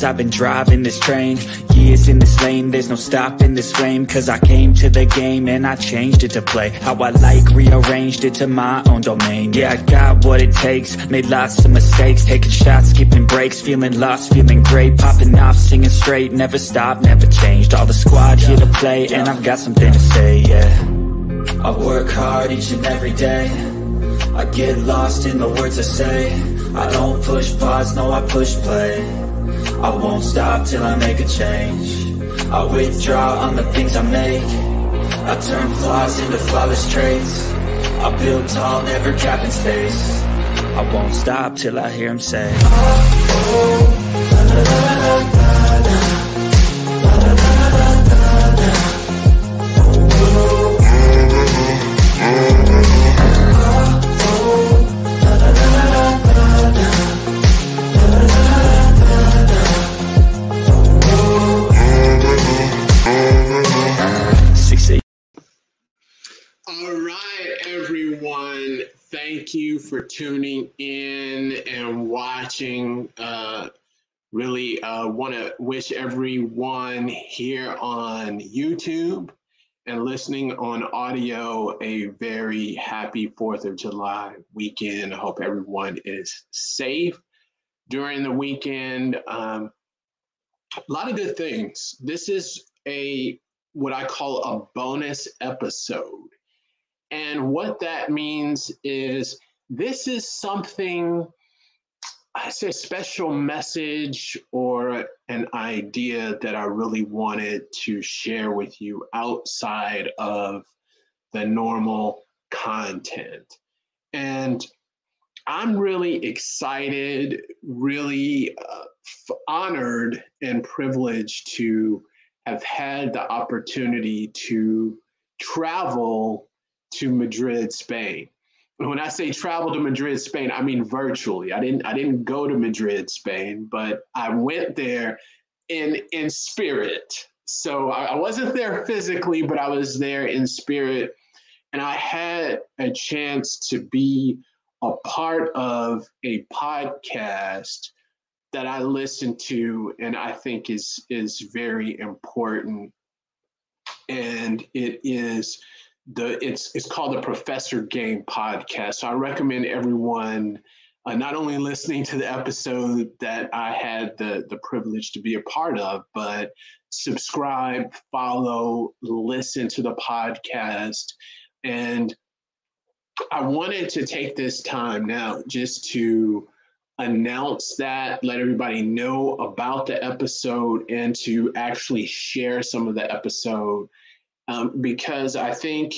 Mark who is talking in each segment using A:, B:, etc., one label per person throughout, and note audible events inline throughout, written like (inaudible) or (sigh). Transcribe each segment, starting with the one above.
A: lanes I've been driving this train. Years in this lane There's no stopping this flame. Cause I came to the game And I changed it to play How I like Rearranged it to my own domain. Yeah, I got what it takes Made lots of mistakes. Taking shots, skipping breaks Feeling lost, feeling great. Popping off, singing straight Never stopped, never changed. All the squad here to play And I've got something to say, yeah. I work hard each and every day. I get lost in the words I say. I don't push pause, no I push play I won't stop till I make a change I withdraw on the things I make I turn flaws into flawless traits I build tall, never capping space I won't stop till I hear him say oh, oh,
B: thank you for tuning in and watching. Uh, really uh, want to wish everyone here on YouTube and listening on audio a very happy 4th of July weekend. I hope everyone is safe during the weekend. Um, a lot of good things. This is a what I call a bonus episode. And what that means is this is something, I say, special message or an idea that I really wanted to share with you outside of the normal content. And I'm really excited, really uh, honored, and privileged to have had the opportunity to travel to Madrid, Spain. When I say travel to Madrid, Spain, I mean virtually. I didn't I didn't go to Madrid, Spain, but I went there in in spirit. So I, I wasn't there physically, but I was there in spirit. And I had a chance to be a part of a podcast that I listen to and I think is is very important. And it is the it's it's called the Professor Game Podcast. So I recommend everyone uh, not only listening to the episode that I had the the privilege to be a part of, but subscribe, follow, listen to the podcast, and I wanted to take this time now just to announce that, let everybody know about the episode, and to actually share some of the episode um, because I think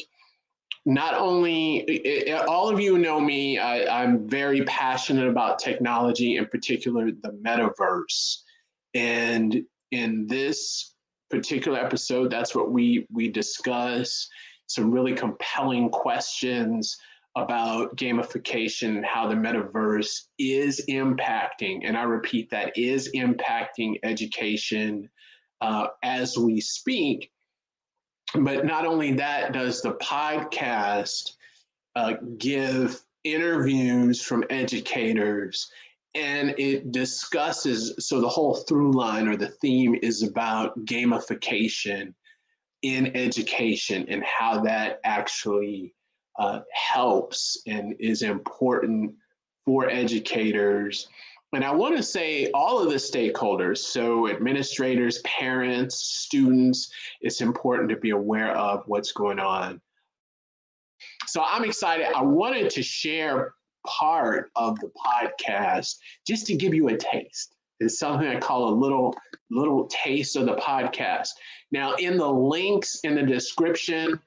B: not only it, all of you know me, I, I'm very passionate about technology, in particular the metaverse, and in this particular episode, that's what we we discuss. Some really compelling questions about gamification how the metaverse is impacting, and I repeat, that is impacting education uh, as we speak but not only that, does the podcast uh, give interviews from educators and it discusses so the whole through line or the theme is about gamification in education and how that actually uh, helps and is important for educators and I want to say all of the stakeholders, so administrators, parents, students, it's important to be aware of what's going on. So I'm excited. I wanted to share part of the podcast just to give you a taste. It's something I call a little little taste of the podcast. Now, in the links in the description,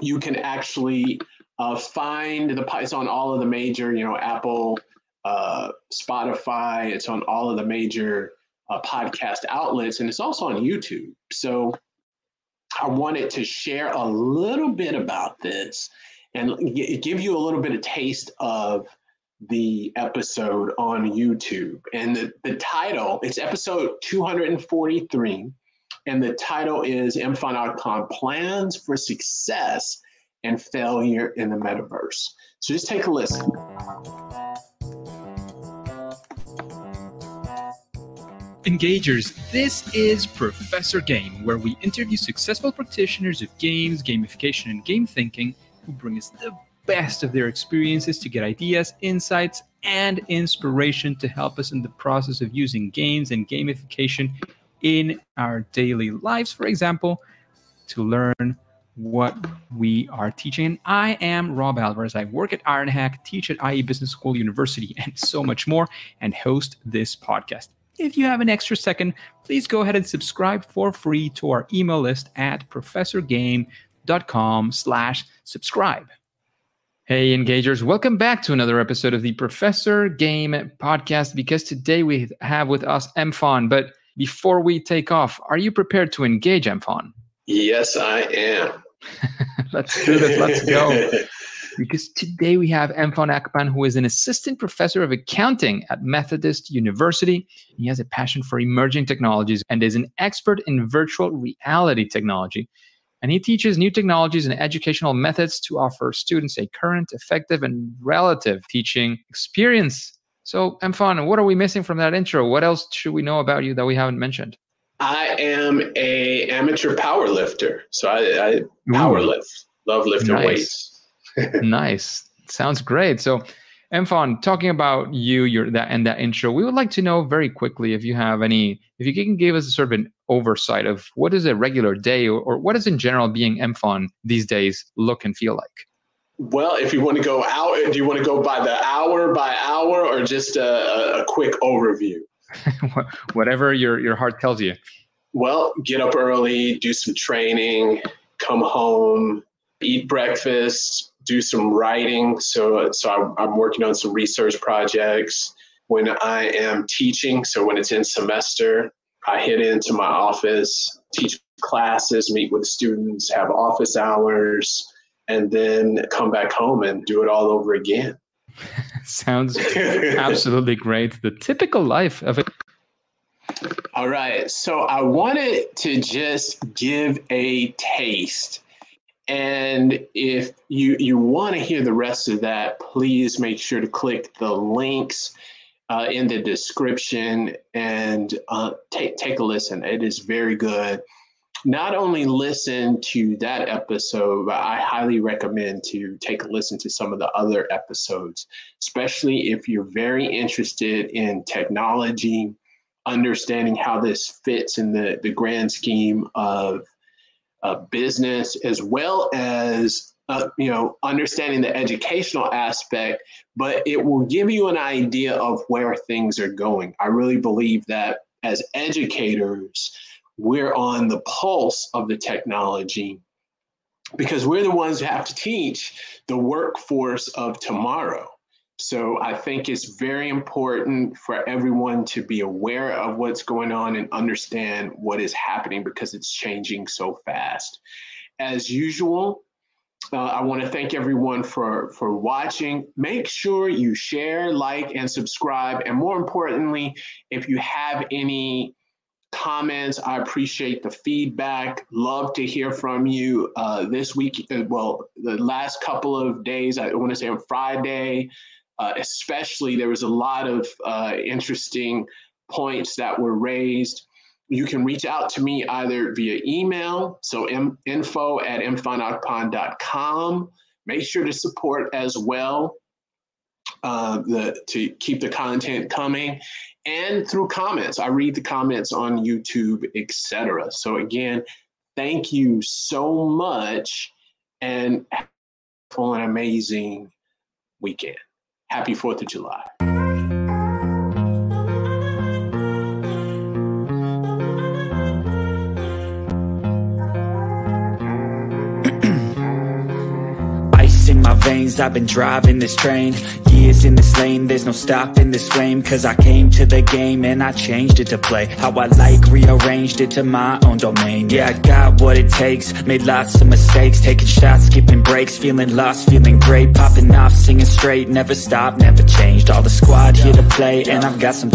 B: you can actually uh, find the it's on all of the major, you know, Apple, uh, Spotify. It's on all of the major uh, podcast outlets, and it's also on YouTube. So I wanted to share a little bit about this and g- give you a little bit of taste of the episode on YouTube. And the, the title, it's episode 243, and the title is Mfon Akpan Plans for Success and Failure in the Metaverse. So just take a listen.
C: Engagers. This is Professor Game, where we interview successful practitioners of games, gamification, and game thinking who bring us the best of their experiences to get ideas, insights, and inspiration to help us in the process of using games and gamification in our daily lives. For example, to learn what we are teaching. I am Rob Alvarez. I work at IronHack, teach at IE Business School University, and so much more, and host this podcast. If you have an extra second, please go ahead and subscribe for free to our email list at professorgame.com slash subscribe. Hey, engagers, welcome back to another episode of the Professor Game podcast because today we have with us Mfon. But before we take off, are you prepared to engage, Mfon?
B: Yes, I am. (laughs)
C: let's do this. Let's go. (laughs) because today we have Mfon Akpan, who is an assistant professor of accounting at Methodist University. He has a passion for emerging technologies and is an expert in virtual reality technology. And he teaches new technologies and educational methods to offer students a current, effective, and relative teaching experience. So, Mfon, what are we missing from that intro? What else should we know about you that we haven't mentioned?
B: I am a amateur power lifter, so I, I power lift. Love lifting nice. weights. (laughs)
C: nice. Sounds great. So, Mfon, talking about you, your that and that intro, we would like to know very quickly if you have any, if you can give us a sort of an oversight of what is a regular day or, or what does in general being Mfon these days look and feel like.
B: Well, if you want to go out, do you want to go by the hour by hour or just a, a quick overview? (laughs)
C: Whatever your, your heart tells you.
B: Well, get up early, do some training, come home, eat breakfast, do some writing. So, so I'm working on some research projects. When I am teaching, so when it's in semester, I head into my office, teach classes, meet with students, have office hours, and then come back home and do it all over again. (laughs)
C: Sounds (laughs) absolutely great. The typical life of a
B: all right. So I wanted to just give a taste. And if you you want to hear the rest of that, please make sure to click the links uh, in the description and uh, take take a listen. It is very good. Not only listen to that episode, but I highly recommend to take a listen to some of the other episodes, especially if you're very interested in technology, understanding how this fits in the, the grand scheme of uh, business, as well as uh, you know understanding the educational aspect. But it will give you an idea of where things are going. I really believe that as educators, we're on the pulse of the technology because we're the ones who have to teach the workforce of tomorrow. So I think it's very important for everyone to be aware of what's going on and understand what is happening because it's changing so fast. As usual, uh, I want to thank everyone for for watching. Make sure you share, like, and subscribe. And more importantly, if you have any comments, I appreciate the feedback. Love to hear from you. Uh, this week, uh, well, the last couple of days, I want to say on Friday, uh, especially there was a lot of uh, interesting points that were raised. You can reach out to me either via email, so m- info at mfonakpan.com. Make sure to support as well uh, the, to keep the content coming and through comments. I read the comments on YouTube, etc. So again, thank you so much and have an amazing weekend. Happy 4th of July.
A: I've been driving this train. Years in this lane, there's no stopping this flame. Cause I came to the game and I changed it to play How I like, rearranged it to my own domain. Yeah, I got what it takes, made lots of mistakes. Taking shots, skipping breaks, feeling lost, feeling great. Popping off, singing straight, never stopped, never changed. All the squad here to play and I've got something